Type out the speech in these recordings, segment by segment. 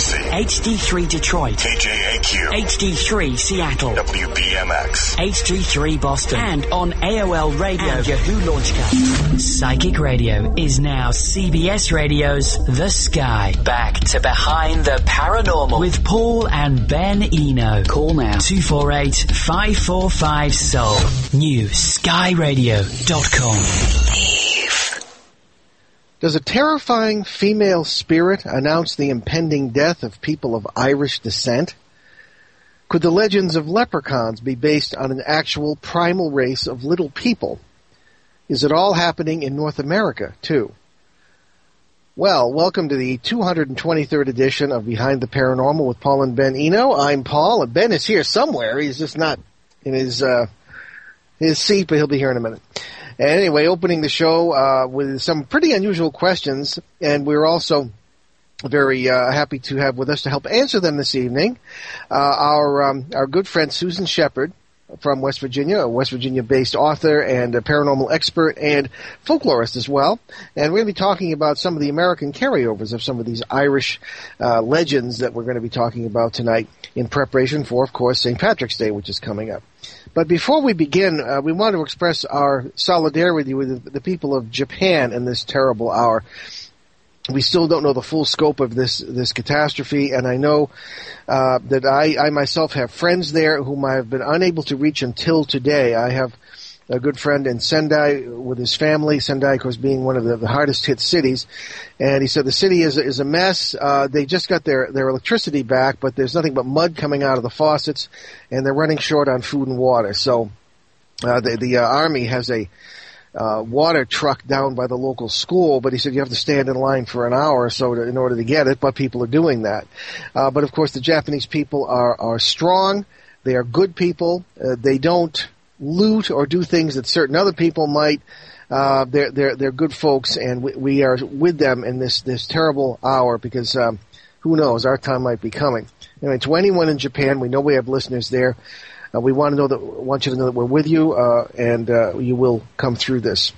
Tennessee. HD3 Detroit. KJAQ. HD3 Seattle. WBMX. HD3 Boston. And on AOL Radio and Yahoo Launchcast. Psychic Radio is now CBS Radio's The Sky. Back to Behind the Paranormal with Paul and Ben Eno. Call now 248 545 Soul. New skyradio.com. Does a terrifying female spirit announce the impending death of people of Irish descent? Could the legends of leprechauns be based on an actual primal race of little people? Is it all happening in North America, too? Well, welcome to the 223rd edition of Behind the Paranormal with Paul and Ben Eno. I'm Paul, and Ben is here somewhere. He's just not in his uh, his seat, but he'll be here in a minute. And anyway, opening the show uh, with some pretty unusual questions, and we're also very uh, happy to have with us to help answer them this evening uh, our um, our good friend Susan Shepard from West Virginia, a West Virginia-based author and a paranormal expert and folklorist as well. And we're going to be talking about some of the American carryovers of some of these Irish uh, legends that we're going to be talking about tonight in preparation for, of course, St. Patrick's Day, which is coming up. But before we begin, uh, we want to express our solidarity with the people of Japan in this terrible hour we still don't know the full scope of this this catastrophe, and I know uh, that I, I myself have friends there whom I have been unable to reach until today. I have a good friend in Sendai with his family. Sendai, of course, being one of the, the hardest hit cities, and he said the city is is a mess. Uh, they just got their their electricity back, but there's nothing but mud coming out of the faucets, and they're running short on food and water. So uh, the the uh, army has a uh, water truck down by the local school, but he said you have to stand in line for an hour or so to, in order to get it, but people are doing that. Uh, but of course the Japanese people are, are strong. They are good people. Uh, they don't loot or do things that certain other people might. Uh, they're, they're, they're good folks and we, we, are with them in this, this terrible hour because, um, who knows, our time might be coming. Anyway, to anyone in Japan, we know we have listeners there. Uh, we want to know that want you to know that we're with you, uh, and uh, you will come through this.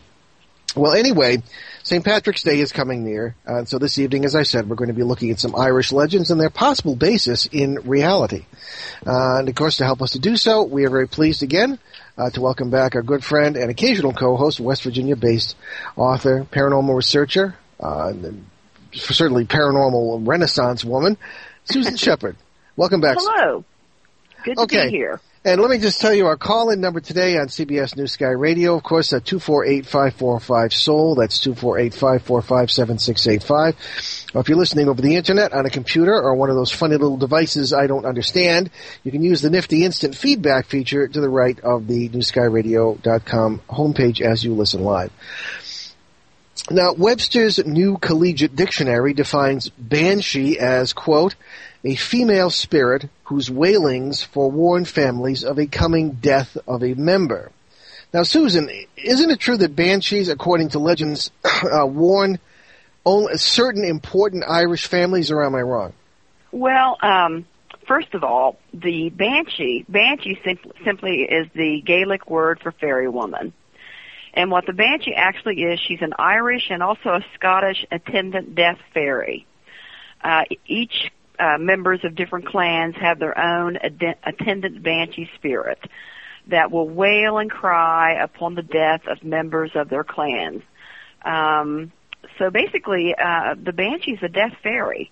Well, anyway, St. Patrick's Day is coming near, and so this evening, as I said, we're going to be looking at some Irish legends and their possible basis in reality. Uh, and of course, to help us to do so, we are very pleased again uh, to welcome back our good friend and occasional co-host, West Virginia-based author, paranormal researcher, uh, certainly paranormal renaissance woman, Susan Shepard. Welcome back. Hello. Good to okay. be here. And let me just tell you our call-in number today on CBS News Sky Radio, of course, at 248-545-SOUL. That's 248-545-7685. Or if you're listening over the internet on a computer or one of those funny little devices I don't understand, you can use the nifty instant feedback feature to the right of the newskyradio.com homepage as you listen live. Now, Webster's New Collegiate Dictionary defines banshee as, quote, a female spirit whose wailings forewarn families of a coming death of a member. Now, Susan, isn't it true that banshees, according to legends, uh, warn only certain important Irish families, or am I wrong? Well, um, first of all, the banshee, banshee simply, is the Gaelic word for fairy woman. And what the banshee actually is, she's an Irish and also a Scottish attendant death fairy. Uh, each uh, members of different clans have their own ad- attendant banshee spirit that will wail and cry upon the death of members of their clans. Um, so basically, uh, the banshee is a death fairy.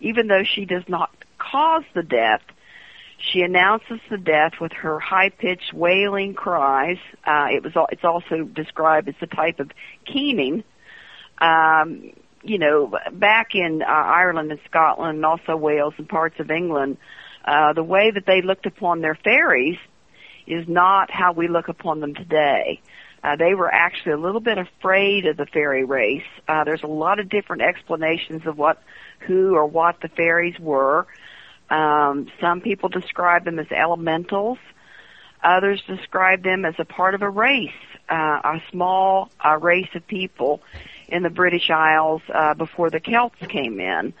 Even though she does not cause the death, she announces the death with her high-pitched wailing cries. Uh, it was it's also described as a type of keening. Um, you know, back in uh, Ireland and Scotland and also Wales and parts of England, uh, the way that they looked upon their fairies is not how we look upon them today. Uh, they were actually a little bit afraid of the fairy race. Uh, there's a lot of different explanations of what, who or what the fairies were. Um, some people describe them as elementals. Others describe them as a part of a race, uh, a small uh, race of people in the British Isles uh, before the Celts came in.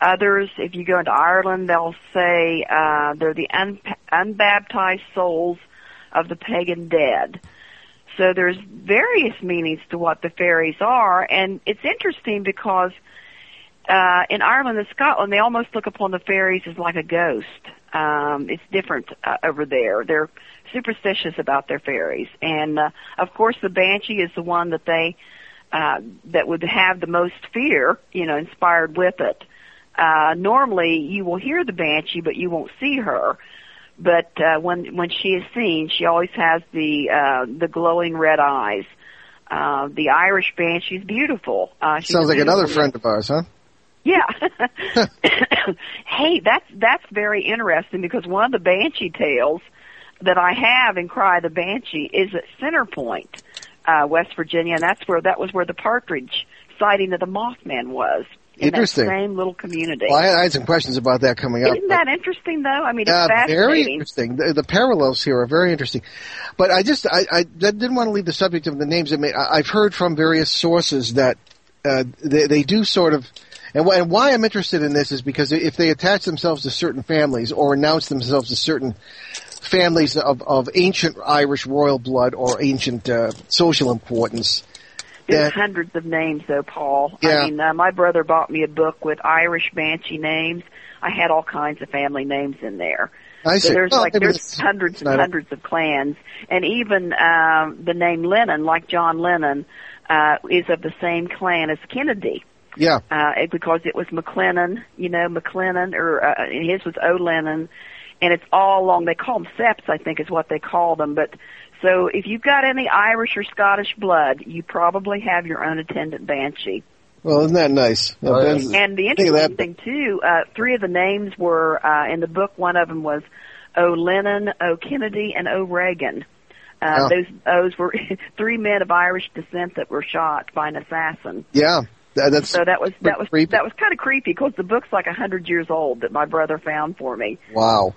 Others, if you go into Ireland, they'll say uh, they're the un- unbaptized souls of the pagan dead. So there's various meanings to what the fairies are, and it's interesting because uh, in Ireland and Scotland, they almost look upon the fairies as like a ghost. Um, it's different uh, over there. They're superstitious about their fairies, and uh, of course, the banshee is the one that they uh, that would have the most fear, you know, inspired with it. Uh, normally, you will hear the banshee, but you won't see her. But uh, when when she is seen, she always has the uh, the glowing red eyes. Uh, the Irish banshee is beautiful. Uh, she's Sounds like another friend of ours, huh? yeah. hey, that's that's very interesting because one of the banshee tales that I have in Cry the Banshee is at Center Point, uh, West Virginia, and that's where that was where the partridge sighting of the Mothman was. In Interesting. That same little community. Well, I, I had some questions about that coming up. Isn't that interesting, though? I mean, it's Yeah, very interesting. The, the parallels here are very interesting. But I just, I, I didn't want to leave the subject of the names. I mean, I- I've heard from various sources that uh, they, they do sort of, and why, and why I'm interested in this is because if they attach themselves to certain families or announce themselves to certain families of, of ancient Irish royal blood or ancient uh, social importance, There's that- hundreds of names, though, Paul. Yeah. I mean, uh, my brother bought me a book with Irish Banshee names. I had all kinds of family names in there. I So see. there's Well, like there's hundreds and hundreds of clans, and even um, the name Lennon, like John Lennon, uh, is of the same clan as Kennedy. Yeah. uh, because it was McLennan, you know, McLennan, or uh, and his was O'Lennon, and it's all along. They call them Septs, I think, is what they call them. But so if you've got any Irish or Scottish blood, you probably have your own attendant banshee. Well, isn't that nice? Oh, yeah. And the interesting thing too, uh, three of the names were uh, in the book. One of them was O'Lennon, O'Kennedy, and O'Regan. Uh, Oh. Those those were three men of Irish descent that were shot by an assassin. Yeah. That, that's So that was that was creepy. that was kind of creepy because the book's like a hundred years old that my brother found for me. Wow.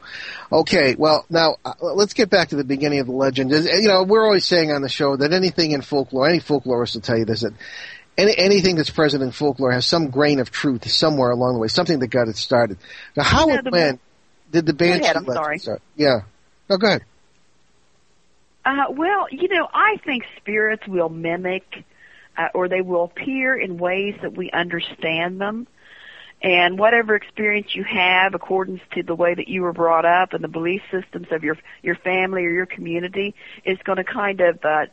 Okay. Well, now uh, let's get back to the beginning of the legend. You know, we're always saying on the show that anything in folklore, any folklorist will tell you this, that any, anything that's present in folklore has some grain of truth somewhere along the way, something that got it started. Now, how Yeah, and when did the Banshee ahead, I'm sorry. start? Yeah. No, go ahead. Uh, well, you know, I think spirits will mimic uh, or they will appear in ways that we understand them. And whatever experience you have, according to the way that you were brought up and the belief systems of your your family or your community, is going to kind of uh,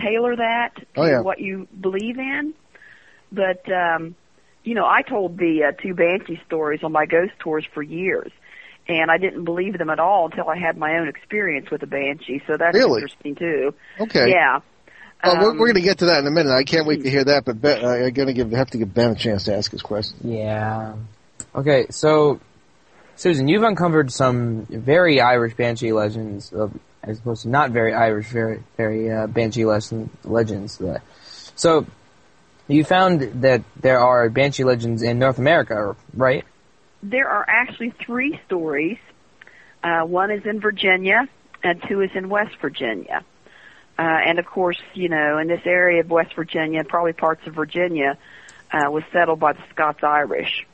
tailor that to Oh, yeah. what you believe in. But um, you know, I told the uh, two banshee stories on my ghost tours for years, and I didn't believe them at all until I had my own experience with a banshee. So that's Really? interesting too. Okay. Yeah. Well, we're, Um, we're going to get to that in a minute. I can't wait to hear that, but ben, uh, I'm going to give have to give Ben a chance to ask his question. Yeah. Okay, so Susan, you've uncovered some very Irish banshee legends, of, as opposed to not very Irish, very very uh, banshee lesson, legends. Uh, so you found that there are banshee legends in North America, right? there are actually three stories. Uh, one is in Virginia, and two is in West Virginia. Uh, and of course, you know, in this area of West Virginia, probably parts of Virginia, uh, was settled by the Scots Irish.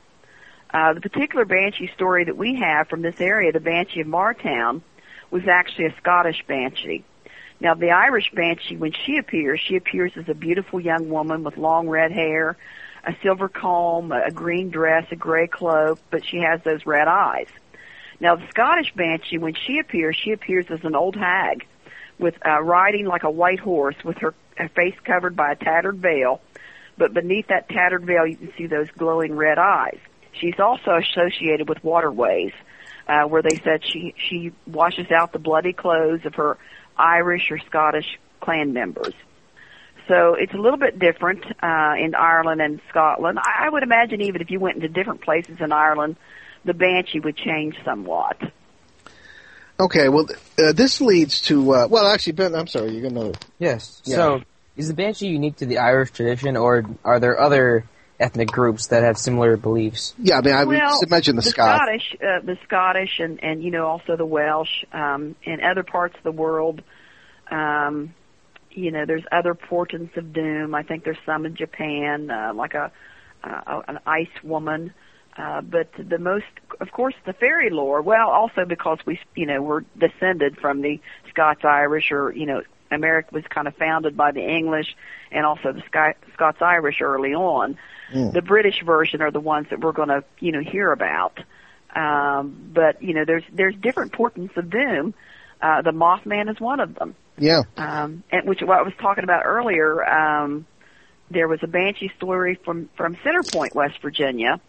Uh, the particular Banshee story that we have from this area, the Banshee of Martown, was actually a Scottish Banshee. Now, the Irish Banshee, when she appears, she appears as a beautiful young woman with long red hair, a silver comb, a green dress, a gray cloak, but she has those red eyes. Now, the Scottish Banshee, when she appears, she appears as an old hag with uh, riding like a white horse with her, her face covered by a tattered veil, but beneath that tattered veil you can see those glowing red eyes. She's also associated with waterways, uh, where they said she she washes out the bloody clothes of her Irish or Scottish clan members. So it's a little bit different uh, in Ireland and Scotland. I, I would imagine even if you went into different places in Ireland, the banshee would change somewhat. Okay, well, uh, this leads to uh, well, actually, Ben, I'm sorry, you got another. Yes. Yeah. So is the banshee unique to the Irish tradition, or are there other ethnic groups that have similar beliefs? Yeah, I mean, I well, would imagine the, Scots. Scottish, uh, the Scottish, and and you know also the Welsh, um, and other parts of the world. Um, you know, there's other portents of doom. I think there's some in Japan, uh, like a uh, an ice woman. Uh, but the most, of course, the fairy lore. Well, also because we, you know, we're descended from the Scots Irish, or you know, America was kind of founded by the English, and also the Sky, Scots Irish early on. Mm. The British version are the ones that we're going to you know hear about. Um, but you know, there's there's different portents of doom. Uh, the Mothman is one of them. Yeah. Um, and which what I was talking about earlier. Um, there was a banshee story from from Center Point, West Virginia.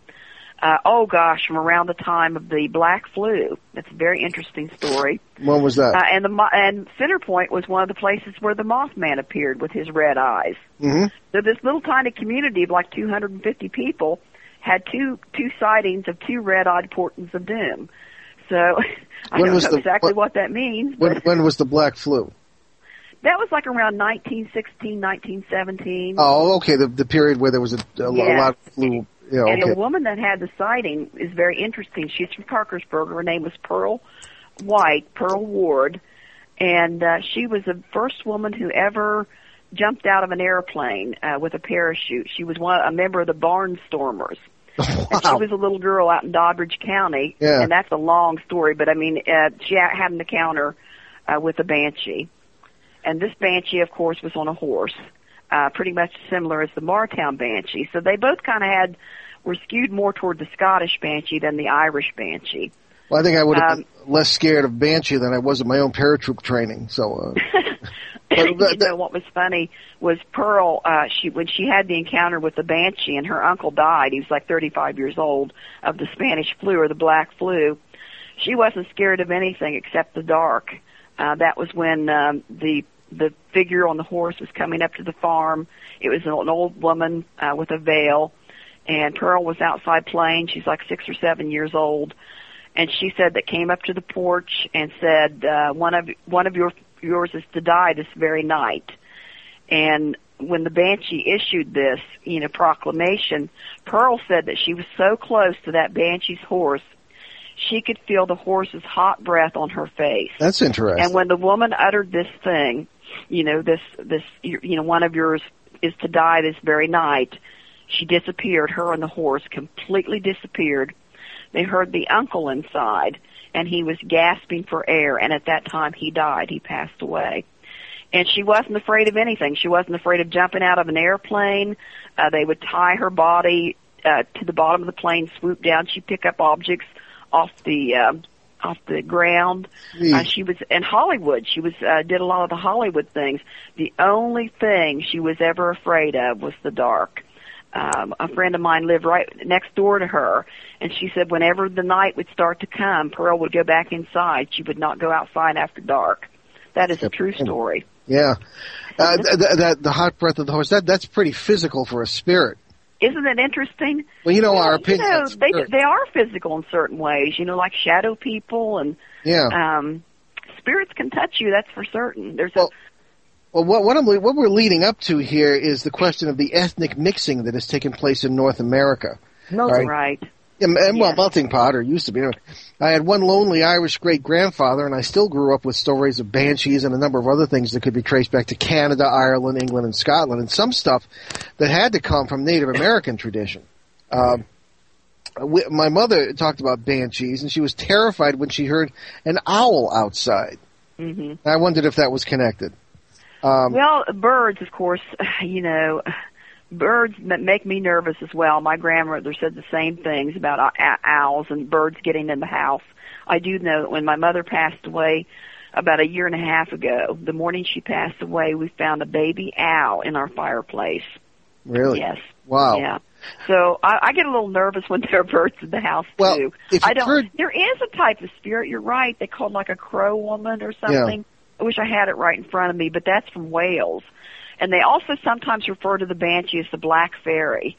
Uh, oh gosh, from around the time of the black flu. That's a very interesting story. When was that? Uh, and the and Center Point was one of the places where the Mothman appeared with his red eyes. hmm So this little tiny community of like 250 people had two two sightings of two red-eyed portents of doom. So I When don't know the- exactly what- what, that means, When when was the black flu? that was like around 1916, 1917. Oh, okay. The the period where there was a, a, Yeah. lot of flu. Yeah. And the woman that had the sighting is very interesting. She's from Parkersburg. Her name was Pearl White, Pearl Ward, and uh, she was the first woman who ever jumped out of an airplane uh, with a parachute. She was one a member of the Barnstormers. And she was a little girl out in Doddridge County, Yeah. and that's a long story. But I mean, uh, she had an encounter uh, with a banshee, and this banshee, of course, was on a horse, uh, pretty much similar as the Martown banshee. So they both kind of had were skewed more toward the Scottish banshee than the Irish banshee. Well, I think I would have Um, been less scared of banshee than I was of my own paratroop training. So. Uh, But you know what was funny was Pearl. Uh, she when she had the encounter with the banshee, and her uncle died. He was like 35 years old of the Spanish flu or the black flu. She wasn't scared of anything except the dark. Uh, that was when um, the the figure on the horse was coming up to the farm. It was an old woman uh, with a veil, and Pearl was outside playing. She's like six or seven years old, and she said that came up to the porch and said, uh, "One of one of your yours is to die this very night." And when the banshee issued this, you know, proclamation, Pearl said that she was so close to that banshee's horse, she could feel the horse's hot breath on her face. that's interesting. And when the woman uttered this thing, you know, this this you know, one of yours is to die this very night, she disappeared. Her and the horse completely disappeared. They heard the uncle inside, and he was gasping for air. And at that time, he died. He passed away. And she wasn't afraid of anything. She wasn't afraid of jumping out of an airplane. Uh, they would tie her body uh, to the bottom of the plane, swoop down. She'd pick up objects off the uh, off the ground. Uh, she was in Hollywood. She was uh, did a lot of the Hollywood things. The only thing she was ever afraid of was the dark. Um, a friend of mine lived right next door to her, and she said whenever the night would start to come, Pearl would go back inside. She would not go outside after dark. That is a true story. yeah. Uh, th- th- that the hot breath of the horse. That that's pretty physical for a spirit. Isn't it interesting? Well, you know our Well, opinion. You know, they they are physical in certain ways. You know, like shadow people and yeah. um spirits can touch you. That's for certain. There's a Well, Well, what what, I'm, what we're leading up to here is the question of the ethnic mixing that has taken place in North America. Melting. right. And, and well, Yes. melting pot, or used to be. I had one lonely Irish great grandfather, and I still grew up with stories of banshees and a number of other things that could be traced back to Canada, Ireland, England, and Scotland, and some stuff that had to come from Native American tradition. Um, we, my mother talked about banshees, and she was terrified when she heard an owl outside. hmm I wondered if that was connected. Um, Well, birds, of course, you know, birds m- make me nervous as well. My grandmother said the same things about o- owls and birds getting in the house. I do know that when my mother passed away about a year and a half ago, the morning she passed away, we found a baby owl in our fireplace. really? Yes. Wow. Yeah. So I, I get a little nervous when there are birds in the house Well, too. if I don't. heard- There is a type of spirit. You're right. They called like a crow woman or something. I wish I had it right in front of me, but that's from Wales. And they also sometimes refer to the banshee as the black fairy.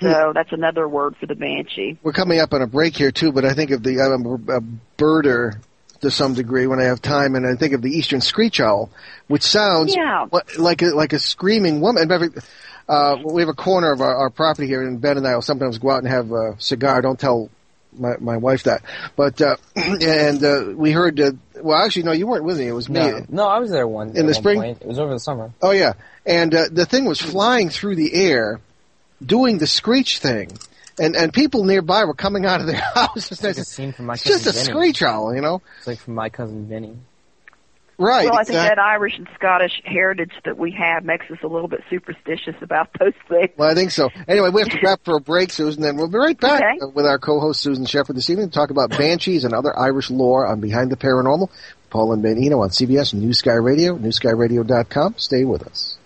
So Hmm. that's another word for the banshee. We're coming up on a break here too, but I think of the I'm a, a birder to some degree when I have time, and I think of the eastern screech owl, which sounds Yeah. like a, like a screaming woman. Uh, we have a corner of our, our property here, and Ben and I will sometimes go out and have a cigar. Don't tell my my wife that. But uh, and uh, we heard. Uh, well, actually, no, you weren't with me. It was me. No, no, I was there one In the spring? Point. It was over the summer. Oh yeah, and uh, the thing was flying through the air, doing the screech thing, and and people nearby were coming out of their houses. It's like a scene from my It's just a Vinny. screech owl, you know. It's like from my cousin Vinny. Right. Well, I think exact- that Irish and Scottish heritage that we have makes us a little bit superstitious about those things. Well, I think so. Anyway, we have to wrap for a break, Susan, and we'll be right back Okay. with our co-host Susan Shepard this evening to talk about banshees and other Irish lore on Behind the Paranormal. Paul and Ben Eno on CBS New Sky Radio, newskyradio.com. Stay with us.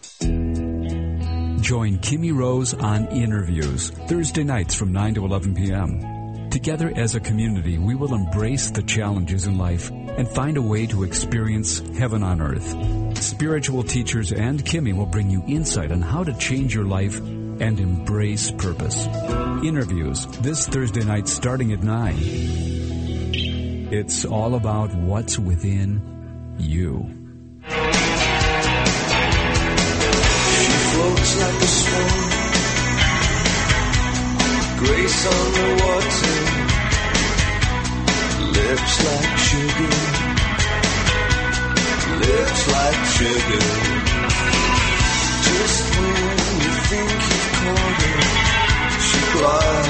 Join Kimmy Rose on Interviews, Thursday nights from 9 to 11 p.m. Together as a community, we will embrace the challenges in life and find a way to experience heaven on earth. Spiritual teachers and Kimmy will bring you insight on how to change your life and embrace purpose. Interviews this Thursday night starting at 9. It's all about what's within you. Grace on the water. Lips like sugar. Lips like sugar. Just when you think you've caught her, she glides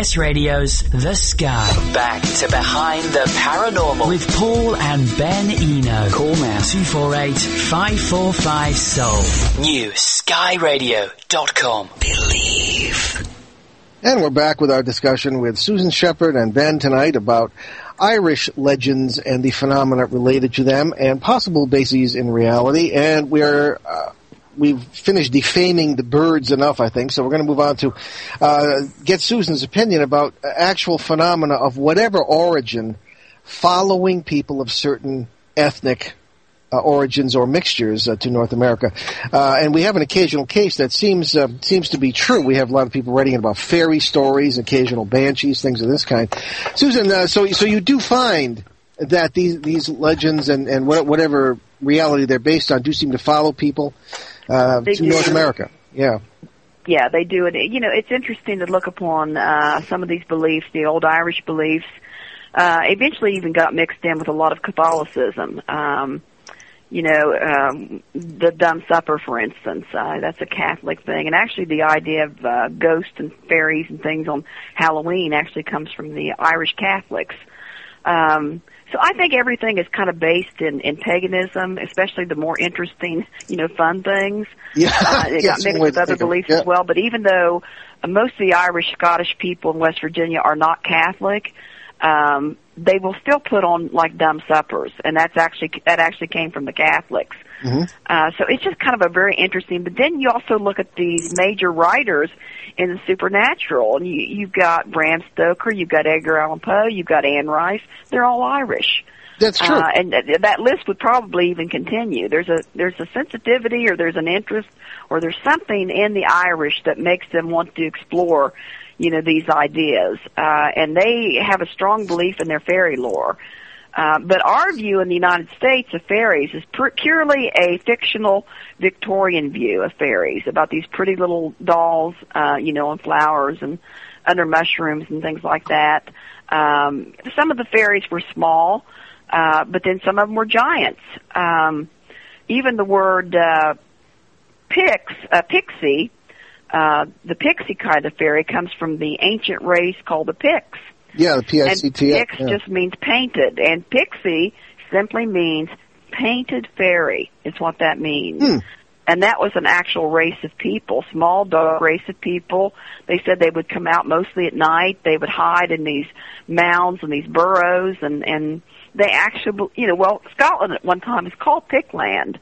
CBS Radio's The Sky. Back to Behind the Paranormal with Paul and Ben Eno. Call now 248-545-SOUL. New skyradio.com. Believe. And we're back with our discussion with Susan Shepard and Ben tonight about Irish legends and the phenomena related to them and possible bases in reality. And we're, we've finished defaming the birds enough, I think, so we're going to move on to uh, get Susan's opinion about actual phenomena of whatever origin following people of certain ethnic uh, origins or mixtures uh, to North America. Uh, and we have an occasional case that seems uh, seems to be true. We have a lot of people writing about fairy stories, occasional banshees, things of this kind. Susan, uh, so so you do find that these these legends and and what- whatever reality they're based on do seem to follow people uh, to. North America. Yeah. Yeah, they do it. You know, it's interesting to look upon uh, some of these beliefs, the old Irish beliefs. Uh, eventually, even got mixed in with a lot of Catholicism. Um, you know, um, the dumb supper, for instance, uh, that's a Catholic thing, and actually the idea of uh, ghosts and fairies and things on Halloween actually comes from the Irish Catholics. Um, so I think everything is kind of based in, in paganism, especially the more interesting, you know, fun things. Yeah, Uh, it yeah, got mixed with other think of it. beliefs Yeah. as well. But even though uh, most of the Irish, Scottish people in West Virginia are not Catholic, um, they will still put on like dumb suppers, and that's actually that actually came from the Catholics. Mhm. Uh, so it's just kind of a very interesting. But then you also look at these major writers in the supernatural, and you, you've got Bram Stoker, you've got Edgar Allan Poe, you've got Anne Rice. They're all Irish. That's true. Uh, and th- that list would probably even continue. There's a there's a sensitivity, or there's an interest, or there's something in the Irish that makes them want to explore, you know, these ideas. Uh, and they have a strong belief in their fairy lore. Uh, but our view in the United States of fairies is pur- purely a fictional Victorian view of fairies, about these pretty little dolls, uh, you know, and flowers and under mushrooms and things like that. Um, some of the fairies were small, uh, but then some of them were giants. Um, even the word uh, pix, uh, pixie, uh, the pixie kind of fairy comes from the ancient race called the Picts. Yeah, the And PICT. Pix just means painted, and pixie simply means painted fairy. Is what that means. Hmm. And that was an actual race of people, small dog race of people. They said they would come out mostly at night. They would hide in these mounds and these burrows, and and they actually, you know, well, Scotland at one time is called Pictland.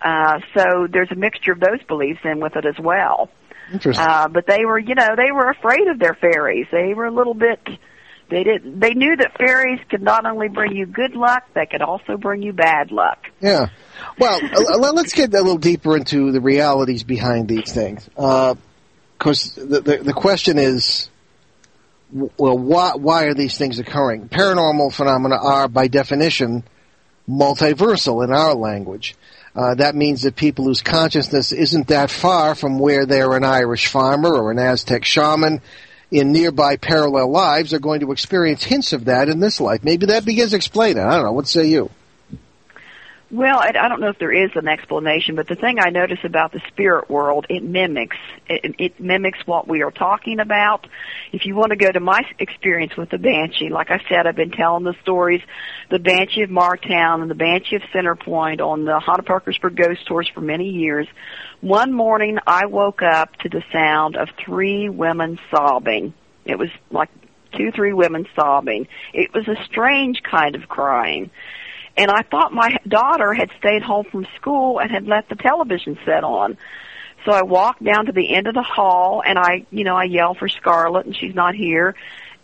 Uh, so there's a mixture of those beliefs in with it as well. Interesting. Uh, but they were, you know, they were afraid of their fairies. They were a little bit. They did. They knew that fairies could not only bring you good luck, they could also bring you bad luck. Yeah. Well, uh, let- let's get a little deeper into the realities behind these things. Because the, the the question is, well, why why are these things occurring? Paranormal phenomena are, by definition, multiversal in our language. Uh, that means that people whose consciousness isn't that far from where they're an Irish farmer or an Aztec shaman in nearby parallel lives are going to experience hints of that in this life. Maybe that begins to explain it. I don't know. What say you? Well, I, I don't know if there is an explanation, but the thing I notice about the spirit world, it mimics it, it mimics what we are talking about. If you want to go to my experience with the banshee, like I said, I've been telling the stories, the banshee of Martown and the banshee of Centerpoint on the Haunted Parkersburg Ghost Tours for many years. One morning, I woke up to the sound of three women sobbing. It was like two, three women sobbing. It was a strange kind of crying and I thought my daughter had stayed home from school and had left the television set on. So I walked down to the end of the hall and I, you know, I yell for Scarlett and she's not here.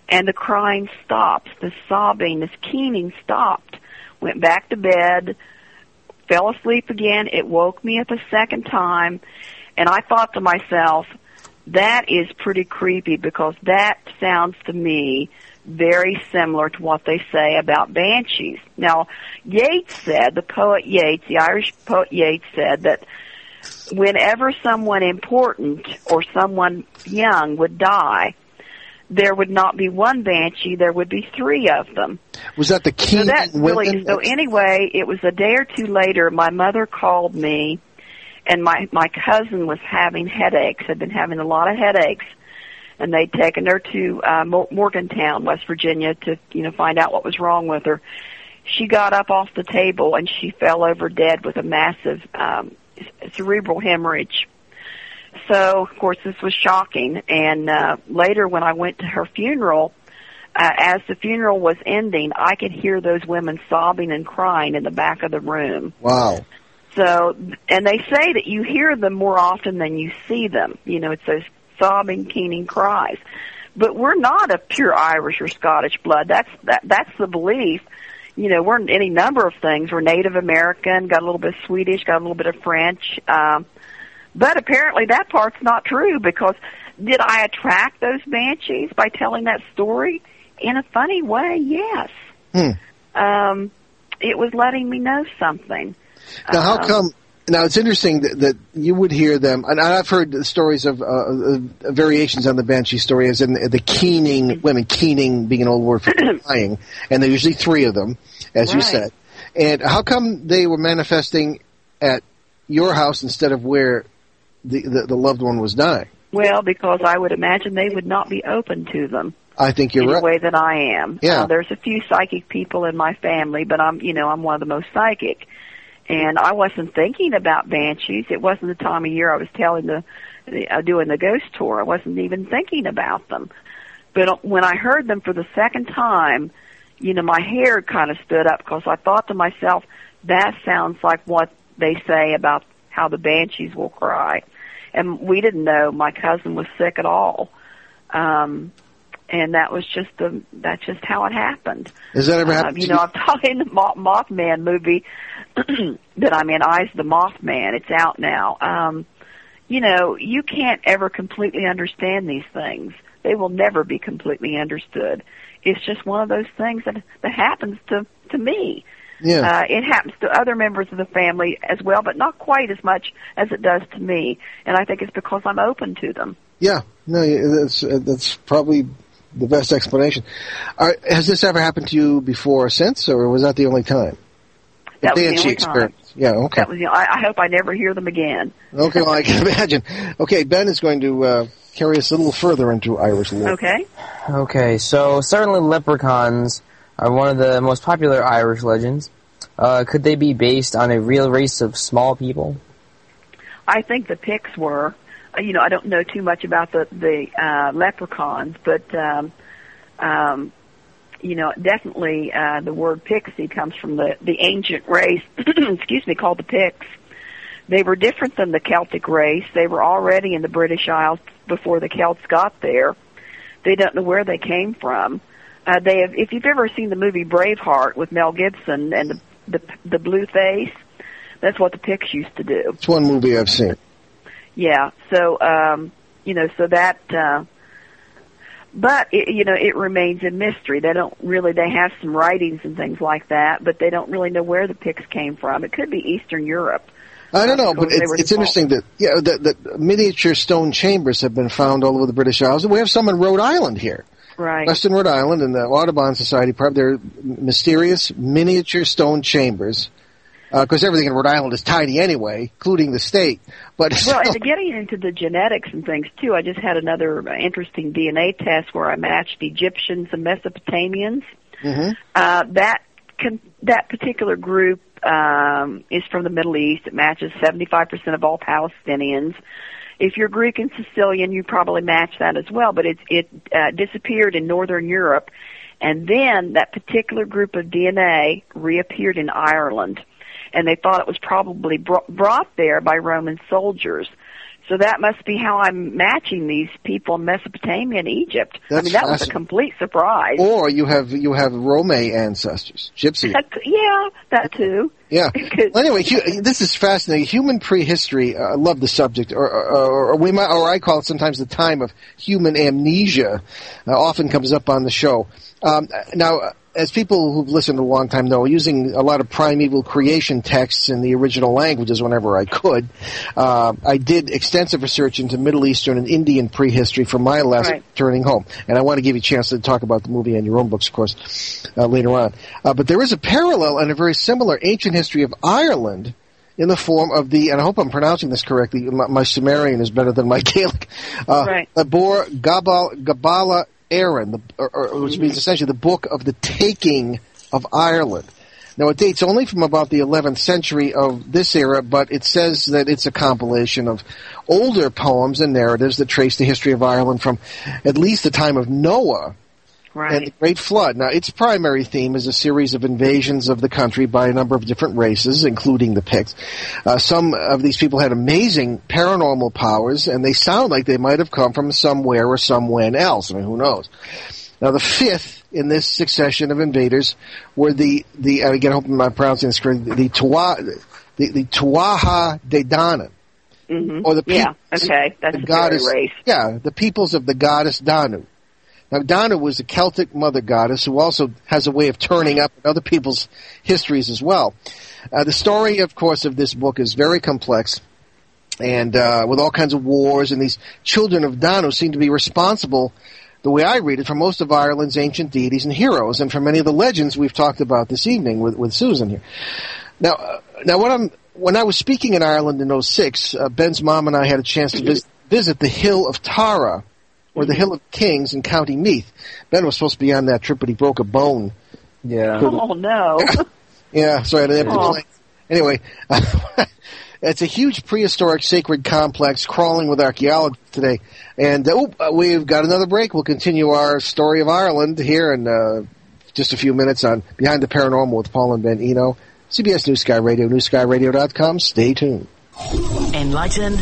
And the crying stops, the sobbing, this keening stopped. Went back to bed, fell asleep again. It woke me up a second time. And I thought to myself, that is pretty creepy because that sounds to me very similar to what they say about banshees. Now, Yeats said, the poet Yeats, the Irish poet Yeats said that whenever someone important or someone young would die, there would not be one banshee, there would be three of them. Was that the So keen that really, so anyway, it was a day or two later, my mother called me and my, my cousin was having headaches, had been having a lot of headaches and they'd taken her to uh, Morgantown, West Virginia, to you know find out what was wrong with her. She got up off the table and she fell over dead with a massive um, cerebral hemorrhage. So, of course, this was shocking. And uh, later, when I went to her funeral, uh, as the funeral was ending, I could hear those women sobbing and crying in the back of the room. Wow. So, and they say that you hear them more often than you see them. You know, it's those sobbing, keening cries. But we're not of pure Irish or Scottish blood. That's that. That's the belief. You know, we're any number of things. We're Native American, got a little bit of Swedish, got a little bit of French. Um, but apparently that part's not true because did I attract those banshees by telling that story? In a funny way, yes. Hmm. Um, it was letting me know something. Now, how Um, come? Now it's interesting that, that you would hear them, and I've heard stories of uh, uh, variations on the banshee story, as in the keening women, keening being an old word for crying, and there are usually three of them, as you said. And how come they were manifesting at your house instead of where the, the, the loved one was dying? Well, because I would imagine they would not be open to them I think you're in right. the way that I am. Yeah. Uh, there's a few psychic people in my family, but I'm, you know, I'm one of the most psychic. And I wasn't thinking about banshees. It wasn't the time of year I was telling the, the uh, doing the ghost tour. I wasn't even thinking about them. But uh, when I heard them for the second time, you know, my hair kind of stood up because I thought to myself, that sounds like what they say about how the banshees will cry. And we didn't know my cousin was sick at all. Um, and that was just the that's just how it happened. Is that ever Um, happened you know? I'm talking the Moth- Mothman movie that I'm in, Eyes the Mothman. It's out now. Um, you know, you can't ever completely understand these things. They will never be completely understood. It's just one of those things that that happens to to me. Yeah. Uh, it happens to other members of the family as well, but not quite as much as it does to me. And I think it's because I'm open to them. Yeah, no, that's uh, that's probably the best explanation. Are, has this ever happened to you before or since, or was that the only time? That was the Banshee only time. Yeah, okay. That was. You know, I, I hope I never hear them again. Okay, well, I can imagine. Okay, Ben is going to uh, carry us a little further into Irish lore. Okay. Okay, so certainly leprechauns are one of the most popular Irish legends. Uh, could they be based on a real race of small people? I think the Picts were. uh, You know, I don't know too much about the the uh, leprechauns, but um, um, you know, definitely uh, the word pixie comes from the the ancient race. excuse me, called the Picts. They were different than the Celtic race. They were already in the British Isles before the Celts got there. They don't know where they came from. Uh, they have, if you've ever seen the movie Braveheart with Mel Gibson and the the, the blue face, that's what the Picts used to do. It's one movie I've seen. Yeah. So, um, you know, so that, uh, but it, you know, it remains a mystery. They don't really. They have some writings and things like that, but they don't really know where the Picts came from. It could be Eastern Europe. I don't know, but it's, it's interesting that yeah, that, that miniature stone chambers have been found all over the British Isles. We have some in Rhode Island here. Right. Western Rhode Island and the Audubon Society, probably they're mysterious miniature stone chambers. Because everything in Rhode Island is tiny anyway, including the state. But Well, and getting into the genetics and things too, I just had another interesting DNA test where I matched Egyptians and Mesopotamians. Mhm. Uh, that con- that particular group um, is from the Middle East. It matches 75% of all Palestinians. If you're Greek and Sicilian, you probably match that as well. But it it uh, disappeared in Northern Europe, and then that particular group of DNA reappeared in Ireland, and they thought it was probably br- brought there by Roman soldiers. So that must be how I'm matching these people in Mesopotamia and Egypt. I mean, that was a complete surprise. or you have you have Rome ancestors, Gypsy. Yeah, that too. Yeah. Well, anyway, hu- this is fascinating. Human prehistory. Uh, I love the subject, or, or, or we might, or I call it sometimes the time of human amnesia. Uh, often comes up on the show. Um, now, uh, as people who've listened a long time know, using a lot of primeval creation texts in the original languages whenever I could, uh, I did extensive research into Middle Eastern and Indian prehistory for my lesson, Right. Turning Home. And I want to give you a chance to talk about the movie and your own books, of course, uh, later on. Uh, but there is a parallel and a very similar ancient history of Ireland in the form of the, and I hope I'm pronouncing this correctly, my, my Sumerian is better than my Gaelic, uh, Right. Lebor Gabal, Gabala Érenn, the, or, or, which means essentially the book of the taking of Ireland. Now it dates only from about the 11th century of this era, but it says that it's a compilation of older poems and narratives that trace the history of Ireland from at least the time of Noah and the Great Flood. Now, its primary theme is a series of invasions of the country by a number of different races, including the Picts. Uh, some of these people had amazing paranormal powers, and they sound like they might have come from somewhere or somewhen else. I mean, who knows? Now, the fifth in this succession of invaders were the the again, I hope I'm pronouncing this correctly. The Tuwa, the, the Tuatha Dé Danann, hmm or the yeah. Okay, that's the the goddess. race. Yeah, the peoples of the goddess Danu. Now, Danu was a Celtic mother goddess who also has a way of turning up in other people's histories as well. Uh, the story, of course, of this book is very complex, and uh, with all kinds of wars, and these children of Danu seem to be responsible the way I read it, for most of Ireland's ancient deities and heroes, and from many of the legends we've talked about this evening with, with Susan here. Now, uh, now what I'm when I was speaking in Ireland in 06, uh, Ben's mom and I had a chance to vis- visit the Hill of Tara, or the Hill of Kings in County Meath. Ben was supposed to be on that trip, but he broke a bone. Yeah. Oh no. Yeah, sorry, I had an empty Aw. plane. Anyway, it's a huge prehistoric sacred complex crawling with archaeologists today. And uh, oop, uh, we've got another break. We'll continue our story of Ireland here in uh, just a few minutes on Behind the Paranormal with Paul and Ben Eno. CBS News Sky Radio, newskyradio.com. Stay tuned. Enlighten,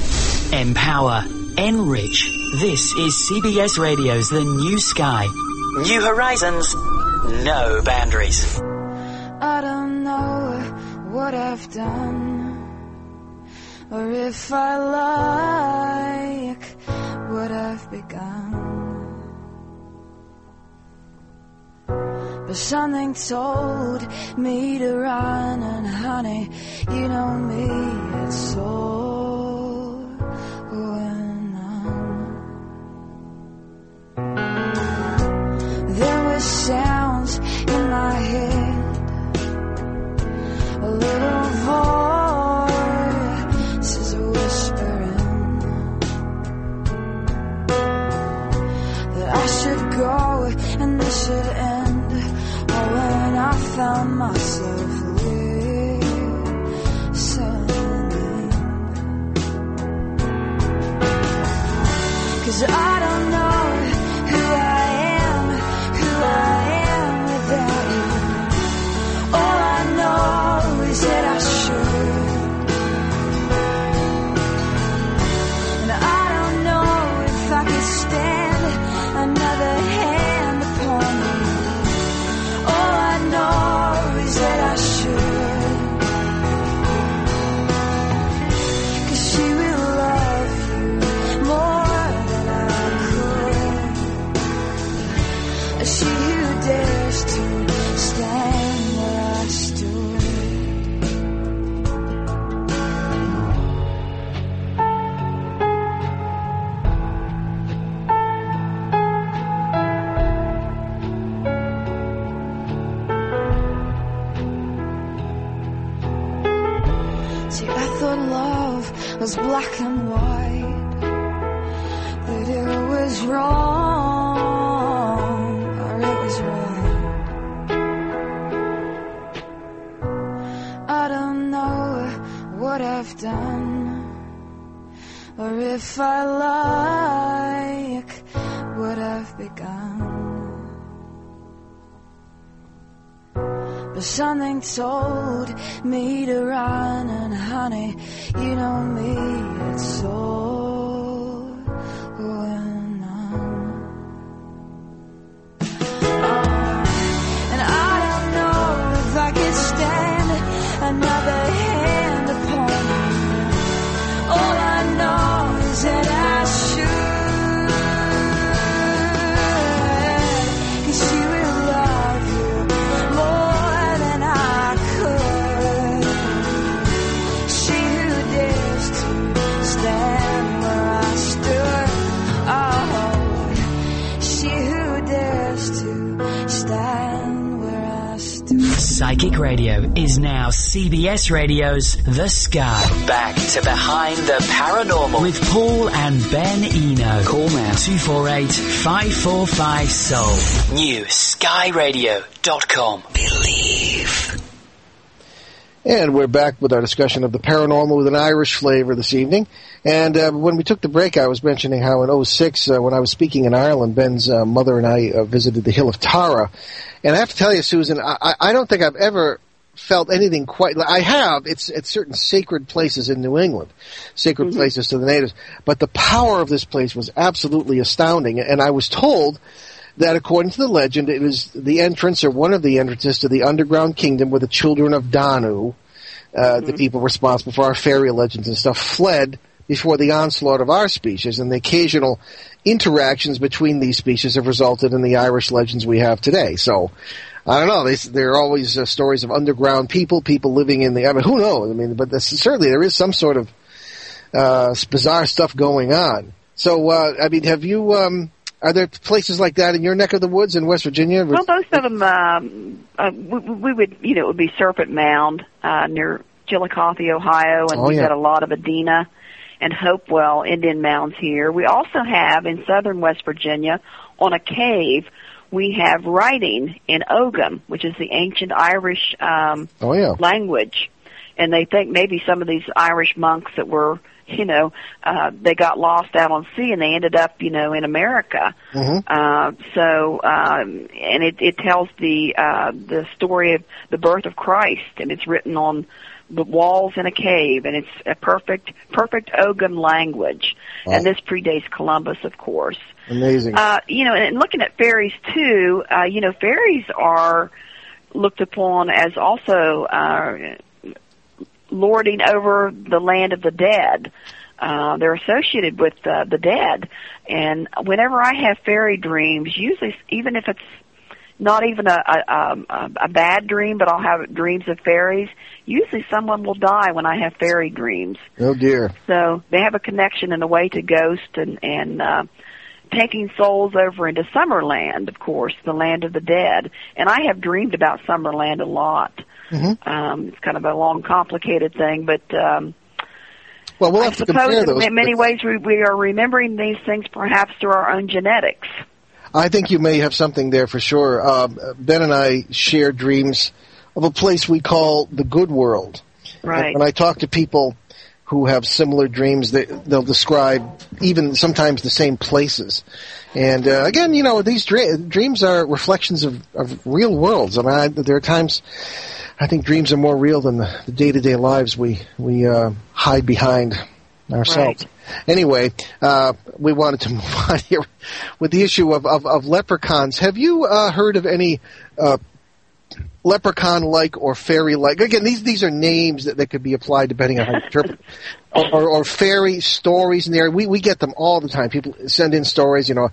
empower, enrich. This is CBS Radio's The New Sky. New horizons, no boundaries. I don't know what I've done, or if I like what I've begun. But something told me to run, and honey, you know me, it's so Sounds in my head a little voice is whispering that I should go and this should end. Oh, when I found myself listening. Cause I Something told me to run, and honey, you know me, it's so going on. And I don't know if I could stand Psychic Radio is now CBS Radio's The Sky. Back to Behind the Paranormal with Paul and Ben Eno. Call now 248 545 Soul. New skyradio.com. Believe. And we're back with our discussion of the paranormal with an Irish flavor this evening. And uh, when we took the break, I was mentioning how in 06, uh, when I was speaking in Ireland, Ben's uh, mother and I uh, visited the Hill of Tara. And I have to tell you, Susan, I, I I don't think I've ever felt anything quite like I have. It's at certain sacred places in New England, sacred places to the natives. But the power of this place was absolutely astounding. And I was told that according to the legend, it was the entrance or one of the entrances to the underground kingdom where the children of Danu, uh, the people responsible for our fairy legends and stuff, fled before the onslaught of our species, and the occasional interactions between these species have resulted in the Irish legends we have today. So, I don't know. They, there are always uh, stories of underground people, people living in the. I mean, who knows? I mean, but this, certainly there is some sort of uh, bizarre stuff going on. So, uh, I mean, have you? Um, Are there places like that in your neck of the woods in West Virginia? Well, most of them, um, uh, we, we would, you know, it would be Serpent Mound uh, near Chillicothe, Ohio, and Oh, we've yeah. got a lot of Adena and Hopewell Indian mounds here. We also have in southern West Virginia on a cave. We have writing in Ogham, which is the ancient Irish um, oh yeah. language, and they think maybe some of these Irish monks that were, you know, uh, they got lost out on sea and they ended up, you know, in America. hmm Uh, so, um, and it, it tells the uh, the story of the birth of Christ, and it's written on the walls in a cave, and it's a perfect perfect Ogham language. Wow. And this predates Columbus, of course. Amazing. Uh, you know, and looking at fairies too, uh, you know, fairies are looked upon as also uh, lording over the land of the dead. Uh, they're associated with uh, the dead, and whenever I have fairy dreams, usually even if it's not even a, a, um, a, a bad dream, but I'll have dreams of fairies. Usually, someone will die when I have fairy dreams. oh dear. So they have a connection in a way to ghosts and and uh, taking souls over into Summerland, of course, the land of the dead. And I have dreamed about Summerland a lot. Mhm. Um, it's kind of a long, complicated thing, but um, Well, we'll I have to suppose compare in those. ma- many ways we, we are remembering these things perhaps through our own genetics. I think you may have something there for sure. Uh, ben and I share dreams of a place we call the good world. Right. When I talk to people who have similar dreams, they, they'll describe even sometimes the same places. And uh, again, you know, these dre- dreams are reflections of, of real worlds. I mean, I, there are times I think dreams are more real than the, the day-to-day lives we we uh, hide behind ourselves. Anyway, uh, we wanted to move on here with the issue of, of, of leprechauns. Have you uh, heard of any uh, leprechaun-like or fairy-like? Again, these these are names that, that could be applied depending on how you interpret. Or, or, or fairy stories in there. We we get them all the time. People send in stories. You know,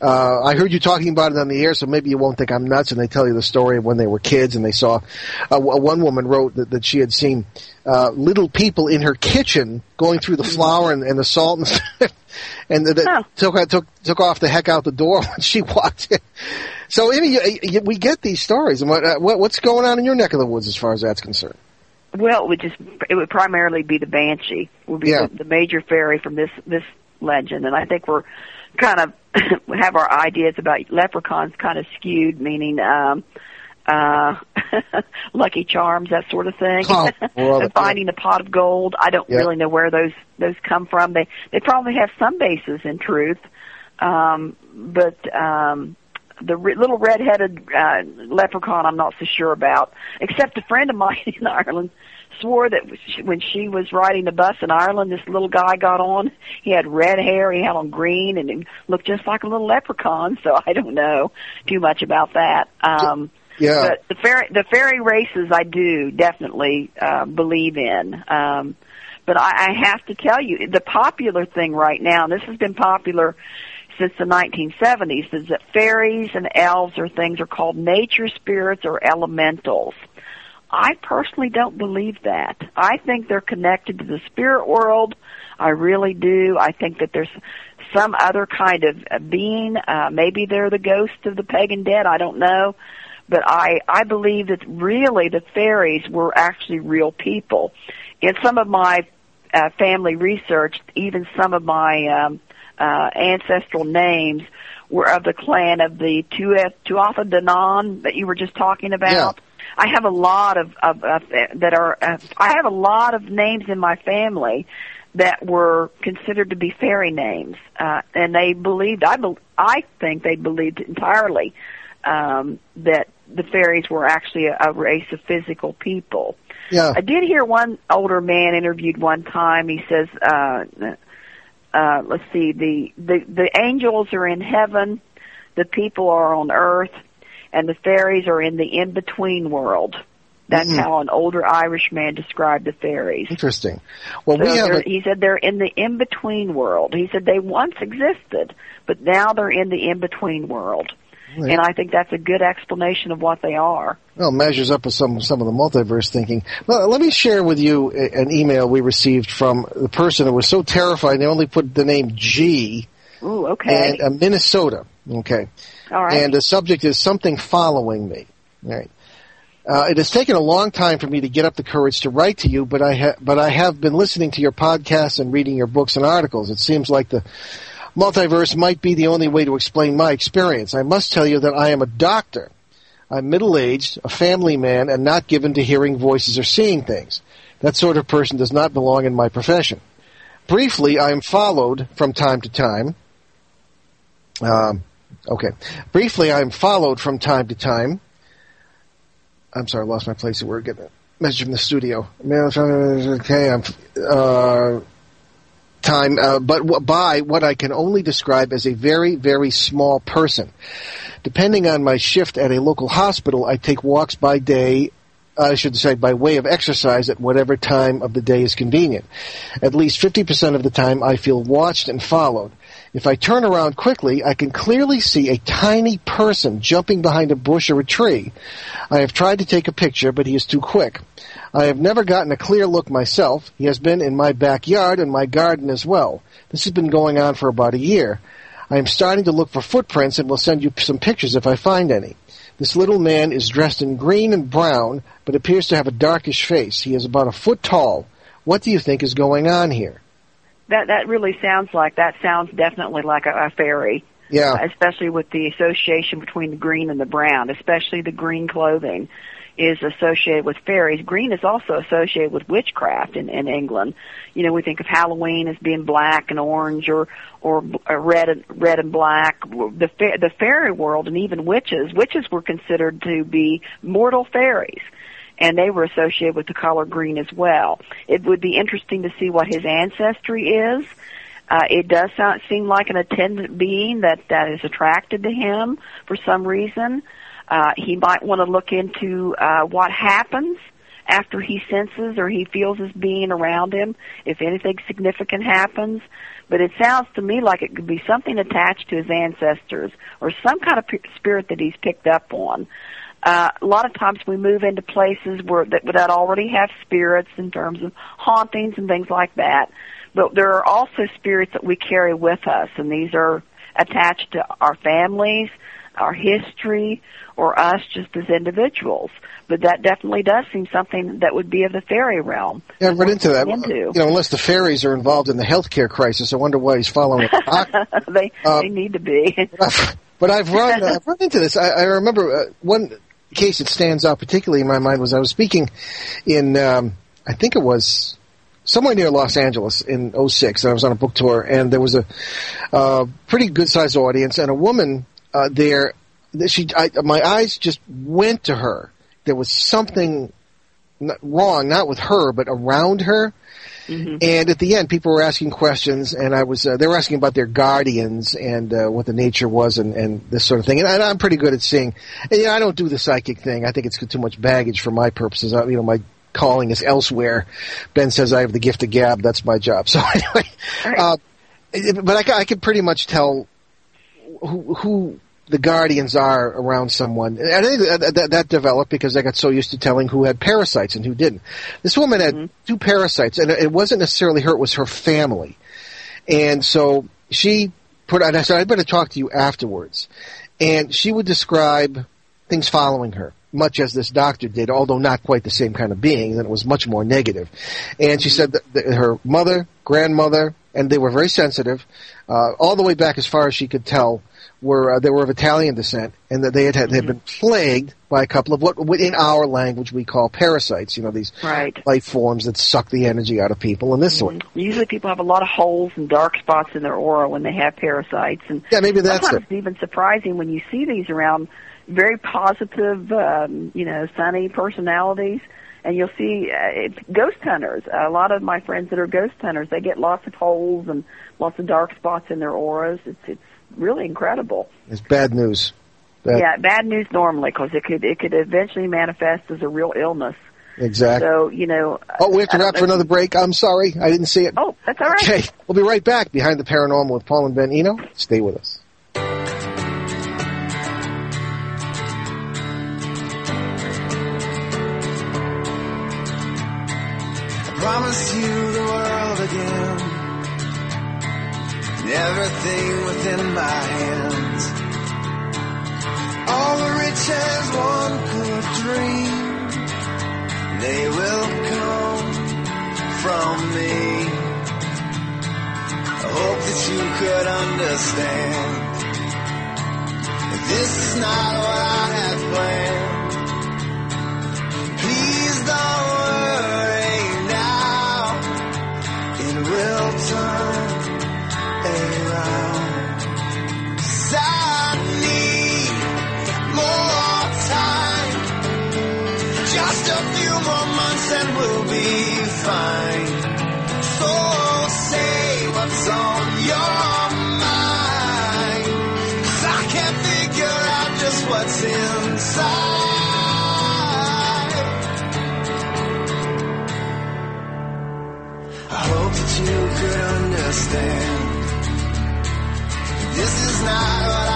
uh, I heard you talking about it on the air, so maybe you won't think I'm nuts. And they tell you the story of when they were kids and they saw. Uh, w- one woman wrote that, that she had seen uh, little people in her kitchen going through the flour and, and the salt and stuff, and that Huh. took took took off the heck out the door when she walked in. So, you- we get these stories. And what, uh, what what's going on in your neck of the woods as far as that's concerned? Well, it would just it would primarily be the banshee would be Yeah. the, the major fairy from this this legend, and I think we're kind of have our ideas about leprechauns kind of skewed, meaning um, uh, lucky charms, that sort of thing. Oh, well, finding a pot of gold. I don't Yeah. really know where those those come from. They they probably have some basis in truth, um, but um, the re- little red-headed uh, leprechaun, I'm not so sure about. Except a friend of mine in Ireland swore that when she was riding the bus in Ireland, this little guy got on. He had red hair, he had on green, and he looked just like a little leprechaun. So I don't know too much about that. Um, Yeah. but the fairy the fairy races I do definitely uh, believe in. Um, but I, I have to tell you, the popular thing right now, and this has been popular since the 1970s, is that fairies and elves or things are called nature spirits or elementals. I personally don't believe that. I think they're connected to the spirit world. I really do. I think that there's some other kind of uh, being. Uh, maybe they're the ghosts of the pagan dead. I don't know. But I, I believe that really the fairies were actually real people. In some of my uh, family research, even some of my um, uh, ancestral names were of the clan of the Tuath Tuatha Danann that you were just talking about. I have a lot of, of, of that are. Uh, I have a lot of names in my family that were considered to be fairy names, uh, and they believed. I bel I think they believed entirely um, that the fairies were actually a, a race of physical people. Yeah. I did hear one older man interviewed one time. He says, uh, uh, let's see, the, the, the angels are in heaven, the people are on earth, and the fairies are in the in-between world. That's Mhm. how an older Irish man described the fairies. Interesting. Well, So we have a, he said they're in the in-between world. He said they once existed, but now they're in the in-between world. Right. And I think that's a good explanation of what they are. well measures up with some some of the multiverse thinking. Well, let me share with you an email we received from the person who was so terrified they only put the name G Ooh, okay. and uh, Minnesota. Okay. All right. And the subject is something following me. All right. Uh, it has taken a long time for me to get up the courage to write to you, but I ha- but I have been listening to your podcasts and reading your books and articles. It seems like the multiverse might be the only way to explain my experience. I must tell you that I am a doctor. I'm middle-aged, a family man, and not given to hearing voices or seeing things. That sort of person does not belong in my profession. Briefly, I am followed from time to time. Um, okay. Briefly, I am followed from time to time. I'm sorry, I lost my place. We're getting a message from the studio. Okay, I'm uh, time, uh, but w- by what I can only describe as a very, very small person. Depending on my shift at a local hospital, I take walks by day I should say by way of exercise at whatever time of the day is convenient. At least 50% of the time I feel watched and followed. If I turn around quickly, I can clearly see a tiny person jumping behind a bush or a tree. I have tried to take a picture, but he is too quick. I have never gotten a clear look myself. He has been in my backyard and my garden as well. This has been going on for about a year. I am starting to look for footprints and will send you some pictures if I find any. This little man is dressed in green and brown, but appears to have a darkish face. He is about a foot tall. What do you think is going on here? That that really sounds like that sounds definitely like a, a fairy. Yeah. especially with the association between the green and the brown, especially the green clothing is associated with fairies. Green is also associated with witchcraft in, in England. You know, we think of Halloween as being black and orange or or uh, red and red and black. The fa- the fairy world and even witches, witches were considered to be mortal fairies. And they were associated with the color green as well. It would be interesting to see what his ancestry is. Uh, it does sound, seem like an attendant being that, that is attracted to him for some reason. Uh, he might want to look into uh, what happens after he senses or he feels his being around him, if anything significant happens. But it sounds to me like it could be something attached to his ancestors or some kind of spirit that he's picked up on. Uh, a lot of times we move into places where that, that already have spirits in terms of hauntings and things like that. But there are also spirits that we carry with us, and these are attached to our families, our history, or us just as individuals. But that definitely does seem something that would be of the fairy realm. Yeah, I've run into that. Into. You know, unless the fairies are involved in the healthcare crisis, I wonder why he's following they Um, they need to be. but I've run, I've run into this. I, I remember uh, one case that stands out particularly in my mind was I was speaking in, um, I think it was somewhere near Los Angeles in '06. I was on a book tour, and there was a pretty good sized audience, and a woman uh, there. She, I, my eyes just went to her. There was something wrong, not with her, but around her. And at the end, people were asking questions, and I was uh, they were asking about their guardians and uh, what the nature was, and, and this sort of thing. And I, I'm pretty good at seeing. And, you know, I don't do the psychic thing. I think it's too much baggage for my purposes. I, you know, my calling is elsewhere. Ben says I have the gift of gab. That's my job. So anyway, uh, but I, I can pretty much tell who, who the guardians are around someone. And I think that, that, that developed because I got so used to telling who had parasites and who didn't. This woman had two parasites, and it wasn't necessarily her; it was her family. And so she put. And I said, "I'd better talk to you afterwards." And she would describe things following her, much as this doctor did, although not quite the same kind of being. And it was much more negative. And she said that, that her mother, grandmother, and they were very sensitive, uh, all the way back as far as she could tell. Were uh, they were of Italian descent, and that they had, had, had been plagued by a couple of what what in our language we call parasites. You know these Right. life forms that suck the energy out of people and this sort. Usually, people have a lot of holes and dark spots in their aura when they have parasites, and Yeah, maybe that's sometimes it. it's even surprising when you see these around very positive, um, you know, sunny personalities. And you'll see uh, ghost hunters. A lot of my friends that are ghost hunters, they get lots of holes and lots of dark spots in their auras. It's it's really incredible. It's bad news. That- yeah, bad news normally because it could it could eventually manifest as a real illness. exactly. So you know. Oh, we have to I don't wrap for another break. I'm sorry, I didn't see it. Oh, that's all right. Okay, we'll be right back behind the paranormal with Paul and Ben Eno. Stay with us. I promise you the world again. Everything within my hands. All the riches one could dream, they will come from me. I hope that you could understand. This is not what I had planned. Please don't fine. So say what's on your mind. 'Cause I can't figure out just what's inside. I hope that you could understand. This is not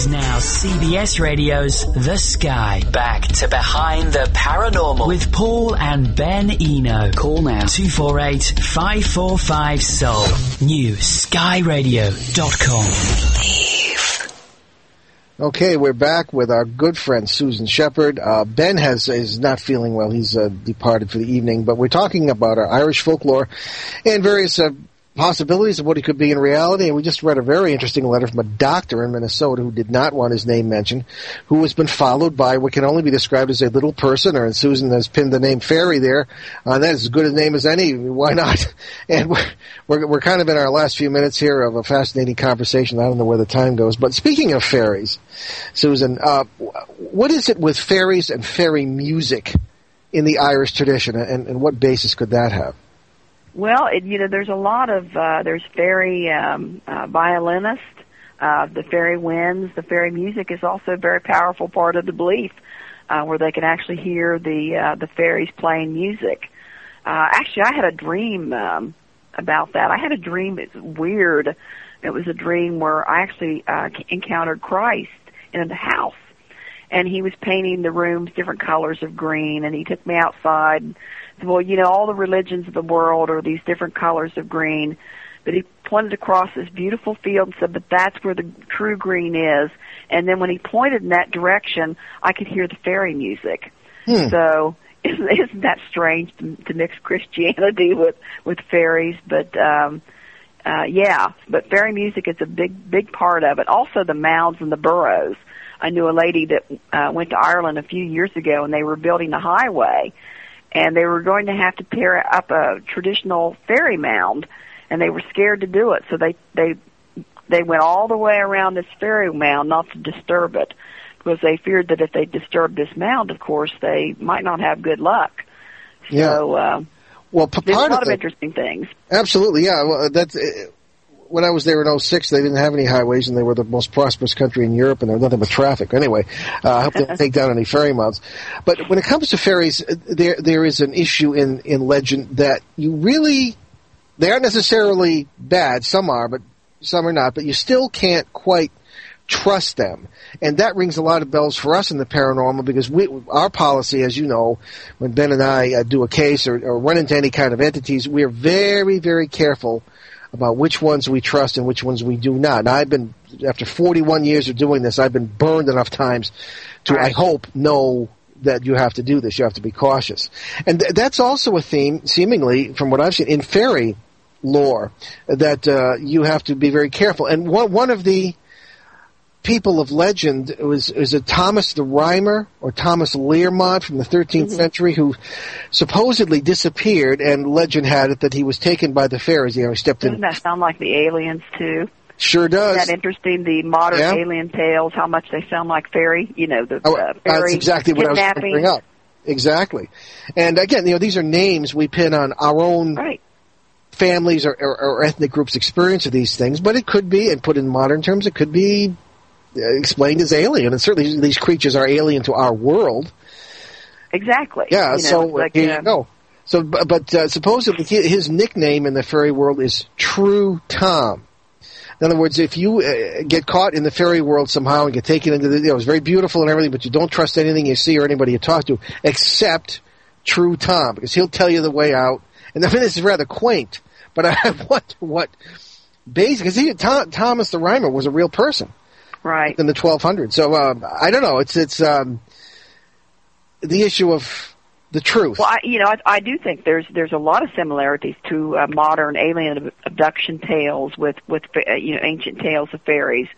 is now CBS Radio's The Sky. Back to Behind the Paranormal with Paul and Ben Eno. Call now 248 545 Soul. New skyradio.com. Okay, we're back with our good friend Susan Shepard. Uh, ben has is not feeling well; he's uh, departed for the evening. But we're talking about our Irish folklore and various uh, possibilities of what he could be in reality. And we just read a very interesting letter from a doctor in Minnesota who did not want his name mentioned, who has been followed by what can only be described as a little person. Or and Susan has pinned the name Fairy there. Uh, that is as good a name as any. Why not? And we're, we're we're kind of in our last few minutes here of a fascinating conversation. I don't know where the time goes, but speaking of fairies. Susan, uh, what is it with fairies and fairy music in the Irish tradition, and, and what basis could that have? Well, it, you know, there's a lot of uh, there's fairy um, uh, violinists, uh, the fairy winds, the fairy music is also a very powerful part of the belief, uh, where they can actually hear the uh, the fairies playing music. Uh, actually, I had a dream um, about that. I had a dream. It's weird. It was a dream where I actually uh, encountered Christ in the house, and he was painting the rooms different colors of green, and he took me outside. And well, you know, all the religions of the world are these different colors of green, but he pointed across this beautiful field and said, but that's where the true green is. And then when he pointed in that direction, I could hear the fairy music. Hmm. So isn't, isn't that strange to, to mix Christianity with with fairies? But um, uh, yeah, but fairy music is a big big part of it. Also, the mounds and the burrows. I knew a lady that uh, went to Ireland a few years ago, and they were building a highway, and they were going to have to tear up a traditional fairy mound, and they were scared to do it, so they they they went all the way around this fairy mound not to disturb it because they feared that if they disturbed this mound, of course, they might not have good luck. Yeah. So uh, Well, p- there's a lot of of it, interesting things. absolutely, yeah. Well, that's uh, when I was there in 06, they didn't have any highways, and they were the most prosperous country in Europe, and there was nothing but traffic. Anyway, uh, I hope they don't take down any fairy mounts. But when it comes to fairies, uh, there there is an issue in in legend that you really they aren't necessarily bad. Some are, but some are not. But you still can't quite trust them, and that rings a lot of bells for us in the paranormal because we, our policy, as you know, when Ben and I uh, do a case or, or run into any kind of entities, we are very, very careful about which ones we trust and which ones we do not. Now, I've been after 41 years of doing this, I've been burned enough times to, I hope, know that you have to do this. You have to be cautious, and th- that's also a theme, seemingly, from what I've seen in fairy lore, that uh, you have to be very careful. And one one of the people of legend was is it Thomas the Rhymer or Thomas Learmonth from the 13th century who supposedly disappeared, and legend had it that he was taken by the fairies. You know, he stepped Doesn't in. that sound like the aliens too? Sure does. Isn't that interesting? The modern Yeah. alien tales, how much they sound like fairy. You know, the Oh, uh, that's fairy exactly what I was going to kidnapping. bring up. Exactly. And again, you know, these are names we pin on our own Right. families or, or, or ethnic groups' experience of these things, but it could be, and put in modern terms, it could be explained as alien. And certainly these creatures are alien to our world. Exactly. Yeah, You know, so like, here uh, you go. So, but, uh, supposedly his nickname in the fairy world is True Tom. In other words, if you uh, get caught in the fairy world somehow and get taken into the, you know, it's very beautiful and everything, but you don't trust anything you see or anybody you talk to, except True Tom, because he'll tell you the way out. And I mean, this is rather quaint, but I wonder what, basically, because Thomas the Rhymer was a real person Right. in the 1200. So, um, I don't know, it's, it's, um, the issue of the truth. Well, I, you know, I, I do think there's there's a lot of similarities to uh, modern alien abduction tales with with uh, you know ancient tales of fairies.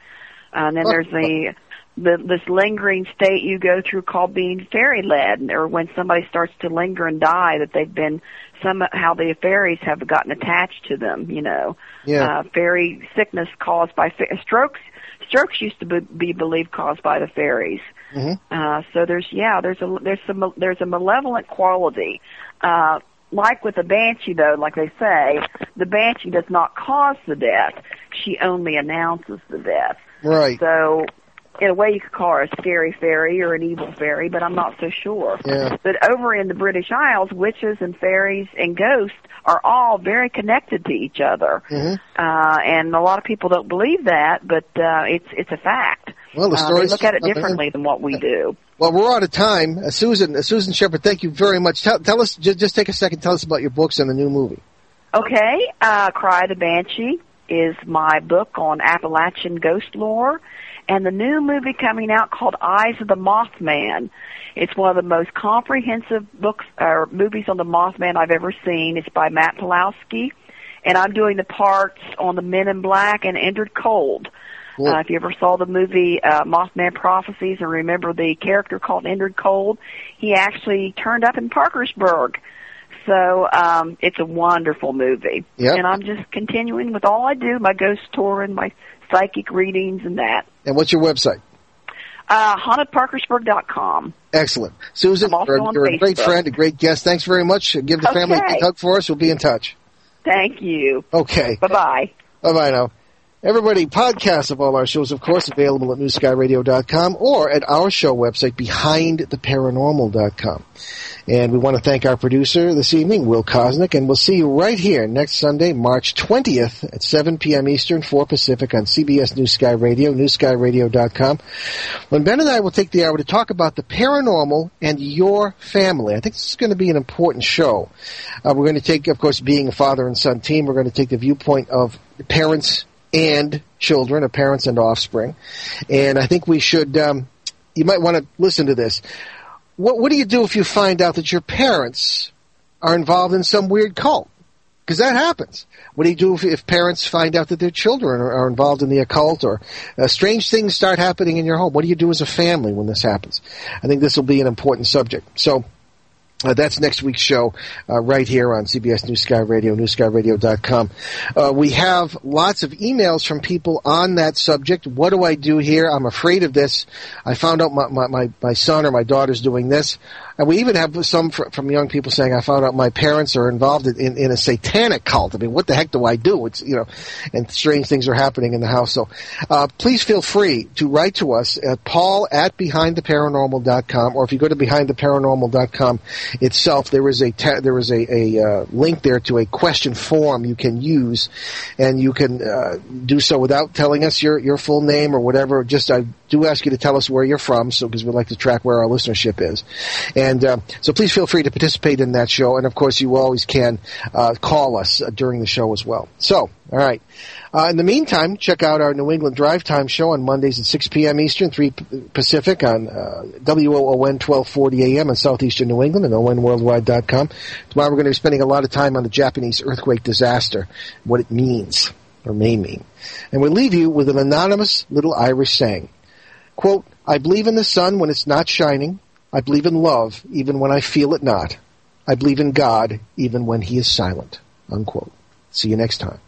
Uh, and then there's the, the this lingering state you go through called being fairy led, or when somebody starts to linger and die, that they've been somehow the fairies have gotten attached to them. You know, Yeah. uh, fairy sickness caused by fa- strokes. Strokes used to be, be believed caused by the fairies. Mhm. Uh, so there's yeah, there's a there's some there's a malevolent quality. Uh, like with the banshee, though, like they say, the banshee does not cause the death; she only announces the death. Right. So, in a way, you could call her a scary fairy or an evil fairy, but I'm not so sure. Yeah. But over in the British Isles, witches and fairies and ghosts are all very connected to each other. Mhm. Uh, and a lot of people don't believe that, but uh, it's it's a fact. Well, the Uh, they stories look at it differently than what we do. Well, we're out of time. Uh, Susan, uh, Susan Shepard, thank you very much. Tell, tell us, just, just take a second, tell us about your books and the new movie. Okay, uh, Cry the Banshee is my book on Appalachian ghost lore, and the new movie coming out called Eyes of the Mothman. It's one of the most comprehensive books or movies on the Mothman I've ever seen. It's by Matt Pellowski, and I'm doing the parts on the Men in Black and Indrid Cold. Cool. Uh, if you ever saw the movie uh, Mothman Prophecies and remember the character called Indrid Cold, he actually turned up in Parkersburg. So um, it's a wonderful movie. Yep. And I'm just continuing with all I do, my ghost tour and my psychic readings and that. And what's your website? Uh, hauntedparkersburg.com. Excellent. Susan, you're, on you're a great friend, a great guest. Thanks very much. Give the family a hug for us. We'll be in touch. Thank you. Okay. Bye-bye. Bye-bye now. Everybody, podcasts of all our shows, of course, available at newskyradio.com or at our show website, behindtheparanormal.com. And we want to thank our producer this evening, Will Kosnick, and we'll see you right here next Sunday, March 20th at 7 p.m. Eastern, 4 Pacific on CBS New Sky Radio, newskyradio.com, when Ben and I will take the hour to talk about the paranormal and your family. I think this is going to be an important show. Uh, we're going to take, of course, being a father and son team, we're going to take the viewpoint of parents and children, of parents and offspring. And I think we should, um, you might want to listen to this. What, what do you do if you find out that your parents are involved in some weird cult? Because that happens. What do you do if, if parents find out that their children are, are involved in the occult or uh, strange things start happening in your home? What do you do as a family when this happens? I think this will be an important subject. So, uh, that's next week's show uh, right here on CBS New Sky Radio, newskyradio.com. Uh, we have lots of emails from people on that subject. What do I do here? I'm afraid of this. I found out my, my, my son or my daughter's doing this. And we even have some fr- from young people saying, "I found out my parents are involved in, in a satanic cult." I mean, what the heck do I do? It's you know, and strange things are happening in the house. So, uh, please feel free to write to us at Paul at BehindTheParanormal.com, or if you go to BehindTheParanormal.com itself, there is a there is a, a uh, link there to a question form you can use, and you can uh, do so without telling us your your full name or whatever. Just I do ask you to tell us where you're from, so because we'd like to track where our listenership is. And uh, so please feel free to participate in that show. And of course, you always can uh, call us uh, during the show as well. So, all right. Uh, in the meantime, check out our New England Drive Time show on Mondays at 6 p.m. Eastern, 3 P- Pacific on uh, WOON 1240 a.m. in southeastern New England and ONWorldwide.com. Tomorrow we're going to be spending a lot of time on the Japanese earthquake disaster, what it means or may mean. And we'll leave you with an anonymous little Irish saying. Quote, I believe in the sun when it's not shining. I believe in love even when I feel it not. I believe in God even when he is silent. Unquote. See you next time.